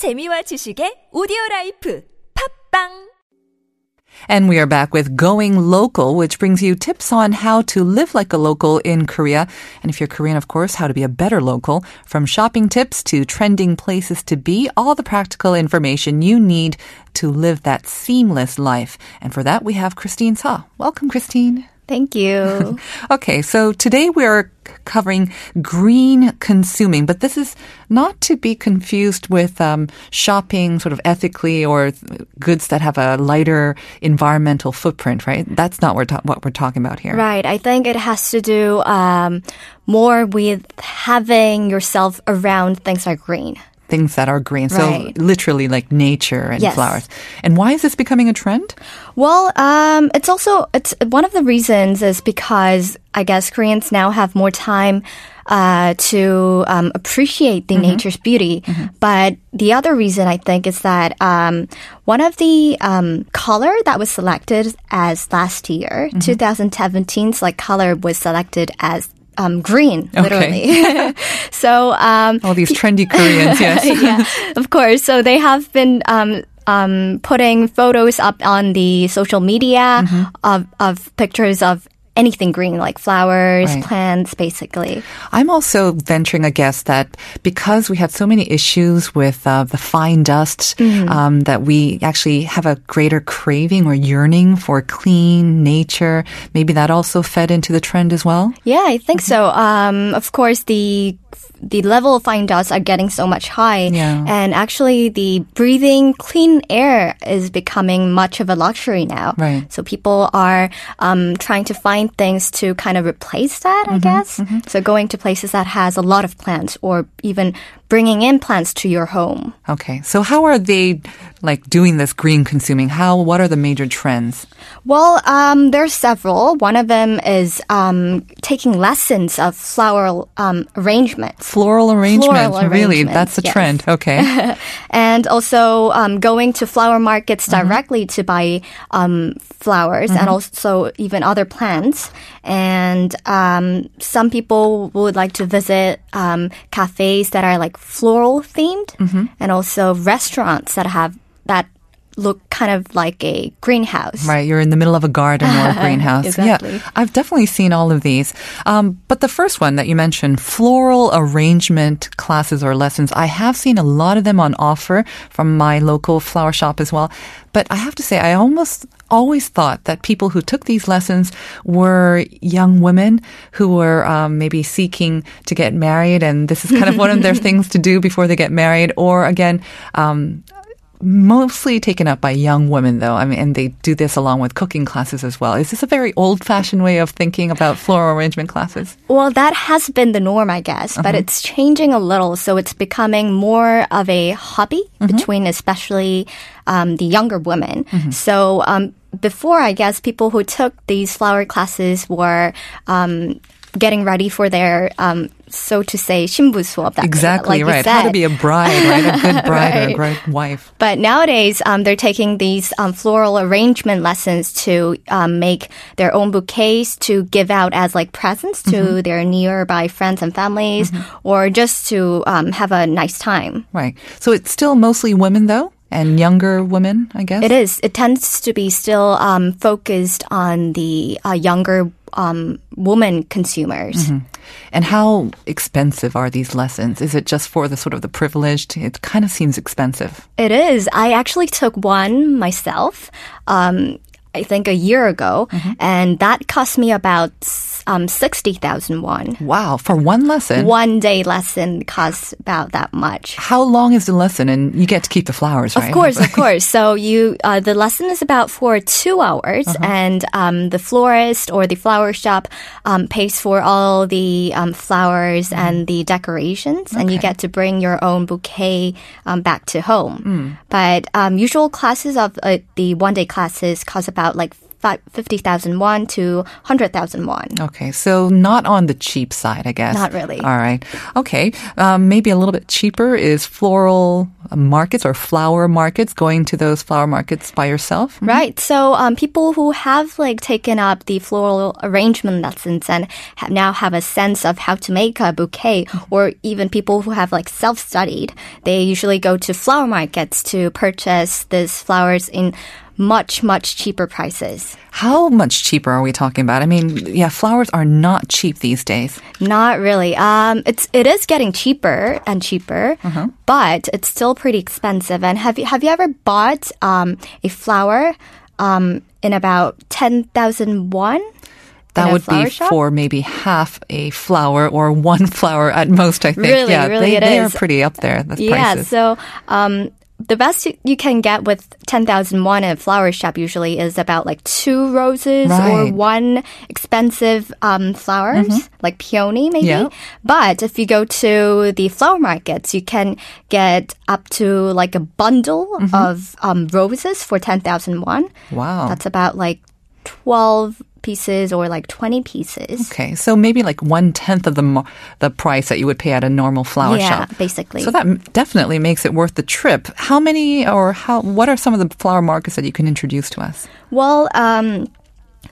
재미와 지식의 오디오 라이프 팝빵 And we are back with Going Local, which brings you tips on how to live like a local in Korea. And if you're Korean, of course, how to be a better local. From shopping tips to trending places to be, all the practical information you need to live that seamless life. And for that, we have Christine Sa. Welcome, Christine. Thank you. Okay, so today we're covering green consuming, but this is not to be confused with um, shopping sort of ethically or goods that have a lighter environmental footprint, right? That's not what we're, ta- what we're talking about here. right. I think it has to do um, more with having yourself around things that are green. Things that are green. So Right. literally like nature and Yes. flowers. And why is this becoming a trend? Well, um, it's also it's one of the reasons is because I guess Koreans now have more time uh, to um, appreciate the nature's beauty. But the other reason I think is that um, one of the um, color that was selected as last year, 2017's like color was selected as um, green, literally. so um, All these trendy Koreans, yes. yeah, of course. So they have been um, um, putting photos up on the social media Mm-hmm. of, of pictures of anything green, like flowers, Right. plants, basically. I'm also venturing a guess that because we have so many issues with uh, the fine dust, Mm-hmm. um, that we actually have a greater craving or yearning for clean nature. Maybe that also fed into the trend as well. Yeah, I think so. Mm-hmm. Um, of course, the the level of fine dust are getting so much high, Yeah. and actually, the breathing clean air is becoming much of a luxury now. Right. So people are um, trying to find things to kind of replace that, Mm-hmm, I guess. So going to places that has a lot of plants, or even bringing in plants to your home. Okay, so how are they like doing this green consuming? How? What are the major trends? Well, um, there's several. One of them is um, taking lessons of floral um, arrangements. Floral arrangement. Floral really, arrangements, that's a yes. trend. Okay. and also um, going to flower markets directly to buy um, flowers and also even other plants. And um, some people would like to visit um, cafes that are like floral themed, mm-hmm. and also restaurants that have that look kind of like a greenhouse. Right, you're in the middle of a garden or a greenhouse. Exactly. Yeah, I've definitely seen all of these. Um, but the first one that you mentioned, floral arrangement classes or lessons, I have seen a lot of them on offer from my local flower shop as well. But I have to say, I almost always thought that people who took these lessons were young women who were um, maybe seeking to get married, and this is kind of one of their things to do before they get married, or again, um, mostly taken up by young women though. I mean, and they do this along with cooking classes as well. Is this a very old fashioned way of thinking about floral arrangement classes? Well, that has been the norm, I guess, but it's changing a little. So it's becoming more of a hobby between especially um, the younger women. So um, before, I guess people who took these flower classes were um, getting ready for their, um, so to say, 신부 수업. that- Exactly like you right. How to said. be a bride, right? A good bride or a Right. great wife. But nowadays, um, they're taking these um, floral arrangement lessons to um, make their own bouquets to give out as like presents to their nearby friends and families, or just to um, have a nice time. Right. So it's still mostly women though? And younger women, I guess? It is. It tends to be still um, focused on the uh, younger um, woman consumers. And how expensive are these lessons? Is it just for the sort of the privileged? It kind of seems expensive. It is. I actually took one myself. Um, I think a year ago, and that cost me about um, sixty thousand won. Wow. For one lesson? One day lesson costs about that much. How long is the lesson? And you get to keep the flowers, right? Of course, of course. So you, uh, the lesson is about for two hours, and um, the florist or the flower shop um, pays for all the um, flowers and the decorations, and you get to bring your own bouquet um, back to home. But um, usual classes of uh, the one day classes cost about like 50,000 won to 100,000 won. Okay, so not on the cheap side, I guess. Not really. All right. Okay, um, maybe a little bit cheaper is floral markets or flower markets. Going to those flower markets by yourself. Right. So um, people who have like taken up the floral arrangement lessons and have now have a sense of how to make a bouquet, or even people who have like self-studied, they usually go to flower markets to purchase these flowers in much much cheaper prices. How much cheaper are we talking about? I mean, yeah, flowers are not cheap these days. Not really. Um, it's it is getting cheaper and cheaper, but it's still pretty expensive. And have you have you ever bought um, a flower um, in about ten thousand won? That would be shop? for maybe half a flower or one flower at most, I think. Really, yeah, really they, it they are pretty up there, the Yeah. prices. So um, the best you, can get with ten thousand won in a flower shop usually is about like two roses or Right. Mm-hmm. one expensive um, flowers like peony maybe. Yeah. But if you go to the flower markets, you can get up to like a bundle Mm-hmm. of um, roses for ten thousand won. Wow. That's about like twelve pieces or like twenty pieces. Okay, so maybe like one tenth of the the price that you would pay at a normal flower Yeah, shop. basically. So that definitely makes it worth the trip. How many or how? What are some of the flower markets that you can introduce to us? Well, um,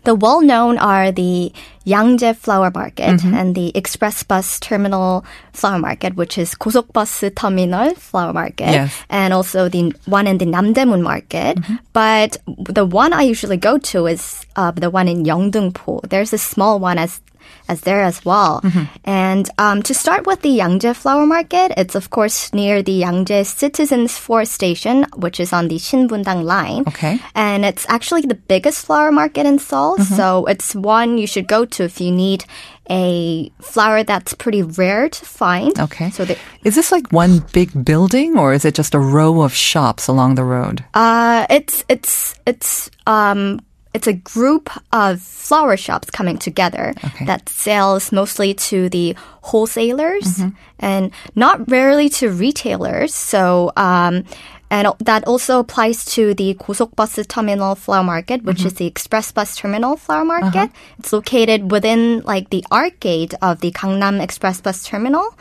the well known are the Yangjae Flower Market mm-hmm. and the Express Bus Terminal Flower Market, which is Kosokbus Terminal Flower Market, yes. and also the one in the Namdaemun Market. Mm-hmm. But the one I usually go to is uh, the one in Yeongdeungpo. There's a small one as as there as well. Mm-hmm. And um, to start with the Yangjae Flower Market, it's of course near the Yangjae Citizens Forest Station, which is on the Shinbundang line. Okay. And it's actually the biggest flower market in Seoul. Mm-hmm. So it's one you should go to if you need a flower that's pretty rare to find. Okay. So the, Is this like one big building or is it just a row of shops along the road? uh, it's it's it's um it's a group of flower shops coming together okay. that sells mostly to the wholesalers mm-hmm. and not rarely to retailers. So, um, and that also applies to the Kusok Bus Terminal Flower Market, which mm-hmm. is the Express Bus Terminal Flower uh-huh. Market. Uh-huh. It's located within like the arcade of the Gangnam Express Bus Terminal.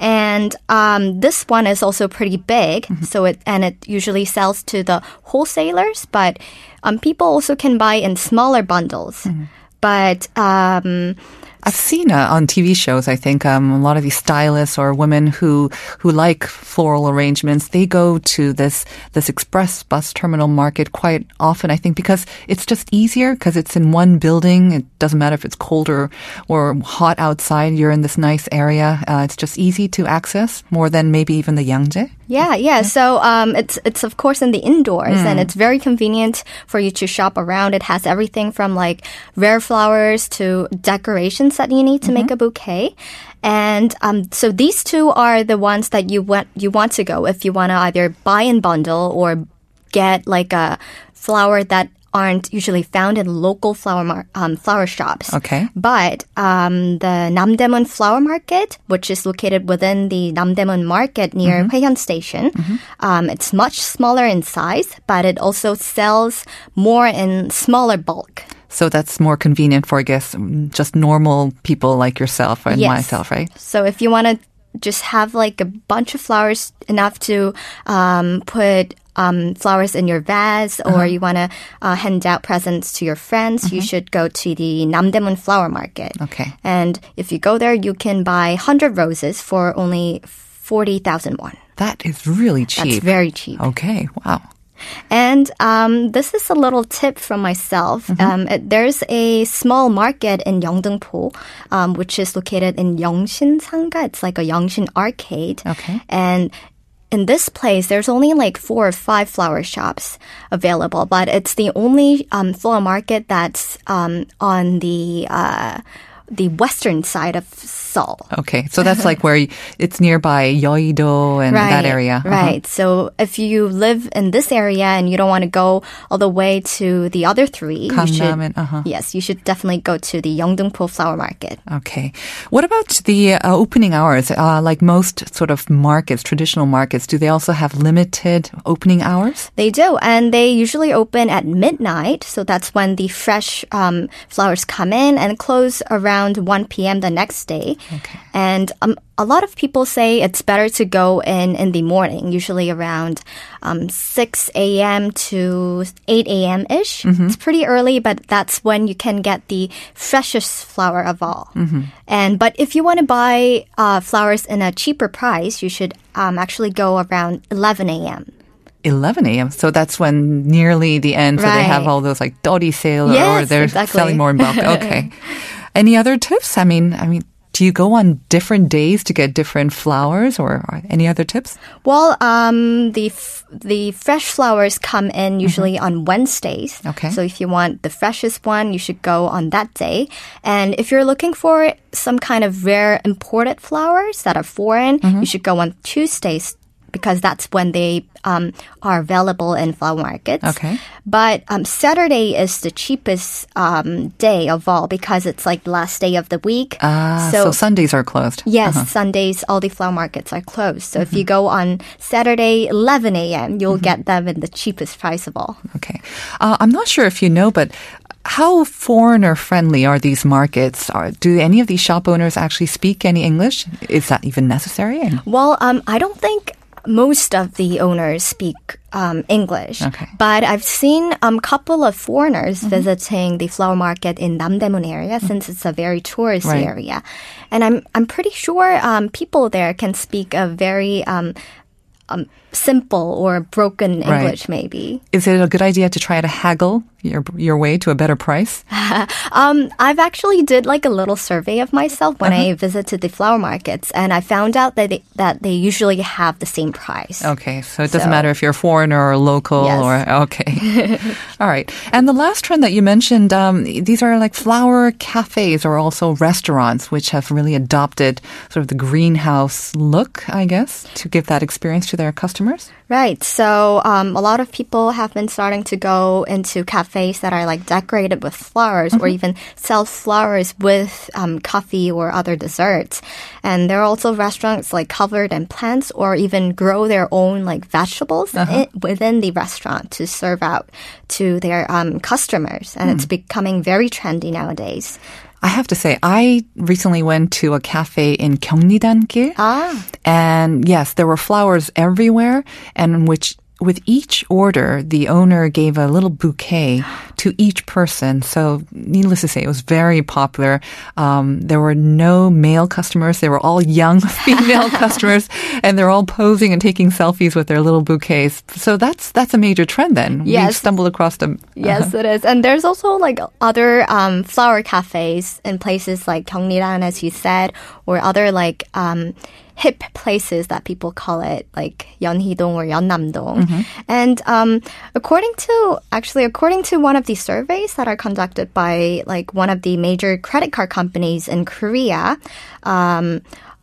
And um, this one is also pretty big, so it and it usually sells to the wholesalers, but um, people also can buy in smaller bundles. But um, I've seen uh, on TV shows. I think um, a lot of these stylists or women who who like floral arrangements, they go to this this express bus terminal market quite often. I think because it's just easier because it's in one building. It doesn't matter if it's cold or or hot outside. You're in this nice area. Uh, it's just easy to access more than maybe even the Yangjae. Yeah, yeah. So um, it's it's of course in the indoors, and it's very convenient for you to shop around. It has everything from like rare flowers to decorations that you need to make a bouquet. And um, so these two are the ones that you want you want to go if you want to either buy in bundle or get like a flower that aren't usually found in local flower mar- um, flower shops. Okay. But um, the Namdaemun Flower Market, which is located within the Namdaemun Market near Hoehyeon Station, um, it's much smaller in size, but it also sells more in smaller bulk. So that's more convenient for I guess just normal people like yourself and Yes. myself, right? So if you want to just have like a bunch of flowers enough to um, put um, flowers in your vase, or you want to uh, hand out presents to your friends, you should go to the Namdaemun Flower Market. Okay. And if you go there, you can buy 100 roses for only 40,000 won. That is really That's cheap. very cheap. okay. Wow. And um, this is a little tip from myself. Mm-hmm. Um, it- there's a small market in Yeongdeungpo, um, which is located in Yeongshin Sanga. It's like a Yeongshin arcade. Okay. And in this place, there's only like four or five flower shops available, but it's the only um, flower market that's um, on the uh, the western side of Seoul. Okay, so that's like where it's nearby Yeouido and that area. Uh-huh. Right. So if you live in this area and you don't want to go all the way to the other three, you should, and- uh-huh. yes, you should definitely go to the Yeongdeungpo Flower Market. Okay. What about the uh, opening hours? Uh, like most sort of markets, traditional markets, do they also have limited opening hours? They do, and they usually open at midnight. So that's when the fresh um, flowers come in and close around 1 p.m. the next day. Okay. And um, a lot of people say it's better to go in in the morning, usually around um, 6 a.m. to 8 a.m. ish. It's pretty early, but that's when you can get the freshest flower of all. And but if you want to buy uh, flowers in a cheaper price, you should um, actually go around 11 a.m. 11 a.m. So that's when nearly the end. So they have all those like dotty sale or they're exactly. selling more in bulk. Okay. Any other tips? I mean, I mean, do you go on different days to get different flowers or, any other tips? Well, um, the f- the fresh flowers come in usually on Wednesdays. Okay. So if you want the freshest one, you should go on that day. And if you're looking for some kind of rare imported flowers that are foreign, you should go on Tuesdays because that's when they um, are available in flower markets. Okay. But um, Saturday is the cheapest um, day of all because it's like the last day of the week. Ah, so, Sundays are closed. Yes, Sundays, all the flower markets are closed. So if you go on Saturday, 11 a.m., you'll get them in the cheapest price of all. Okay. Uh, I'm not sure if you know, but how foreigner friendly are these markets? Are, do any of these shop owners actually speak any English? Is that even necessary? Well, um, I don't think most of the owners speak um, English, Okay. but I've seen a um, couple of foreigners visiting the flower market in Namdaemun area since it's a very tourist Right. area, and I'm I'm pretty sure um, people there can speak a very um, simple or broken Right. English, maybe. Is it a good idea to try to haggle your your way to a better price? Um, I've actually did like a little survey of myself when Uh-huh. I visited the flower markets, and I found out that they, that they usually have the same price. Okay, so it doesn't So- matter if you're a foreigner or local Yes. or okay. All right. And the last trend that you mentioned, um, these are like flower cafes or also restaurants, which have really adopted sort of the greenhouse look, I guess, to give that experience to their customers. Right. So um, a lot of people have been starting to go into cafes that are like decorated with flowers or even sell flowers with um, coffee or other desserts. And there are also restaurants like covered in plants or even grow their own like vegetables i- within the restaurant to serve out to their um, customers. And it's becoming very trendy nowadays. I have to say, I recently went to a cafe in Gyeongnidan-gil. Ah. And yes, there were flowers everywhere, and which with each order, the owner gave a little bouquet to each person. So, needless to say, it was very popular. Um, there were no male customers; they were all young female customers, and they're all posing and taking selfies with their little bouquets. So that's that's a major trend. Then we Yes. stumbled across them. Yes, it is. And there's also like other um, flower cafes in places like Gyeongnidan, as you said, or other like um, hip places that people call it, like Yeonhidong or Yeonnamdong. And um, according to actually according to one of the surveys that are conducted by like one of the major credit card companies in Korea. Um,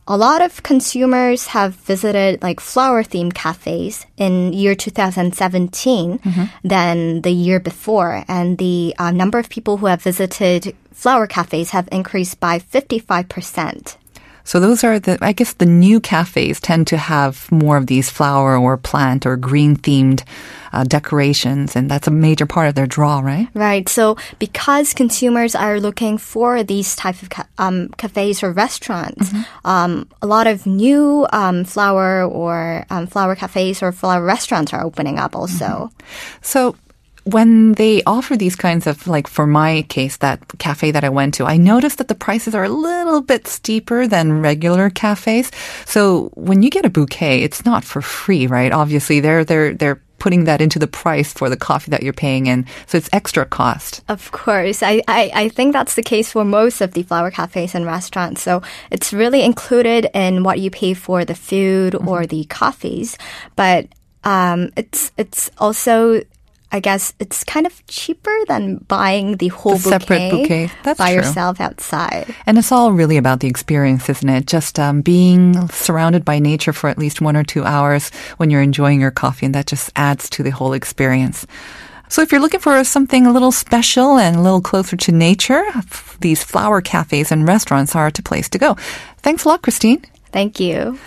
a lot of consumers have visited like flower themed cafes in year 2017 than the year before. And the uh, number of people who have visited flower cafes have increased by 55%. So those are the, I guess the new cafes tend to have more of these flower or plant or green themed uh, decorations, and that's a major part of their draw, right? Right. So because consumers are looking for these type of ca- um, cafes or restaurants, um, a lot of new um, flower or um, flower cafes or flower restaurants are opening up also. So when they offer these kinds of like for my case that cafe that I went to I noticed that the prices are a little bit steeper than regular cafes so when you get a bouquet it's not for free right obviously they're they're they're putting that into the price for the coffee that you're paying in so it's extra cost Of course. I, I, I think that's the case for most of the flower cafes and restaurants. So it's really included in what you pay for the food or the coffees. But um, it's it's also I guess it's kind of cheaper than buying the whole The separate bouquet. That's by true. yourself outside. And it's all really about the experience, isn't it? Just um, being surrounded by nature for at least one or two hours when you're enjoying your coffee, and that just adds to the whole experience. So if you're looking for something a little special and a little closer to nature, these flower cafes and restaurants are a place to go. Thanks a lot, Christine. Thank you.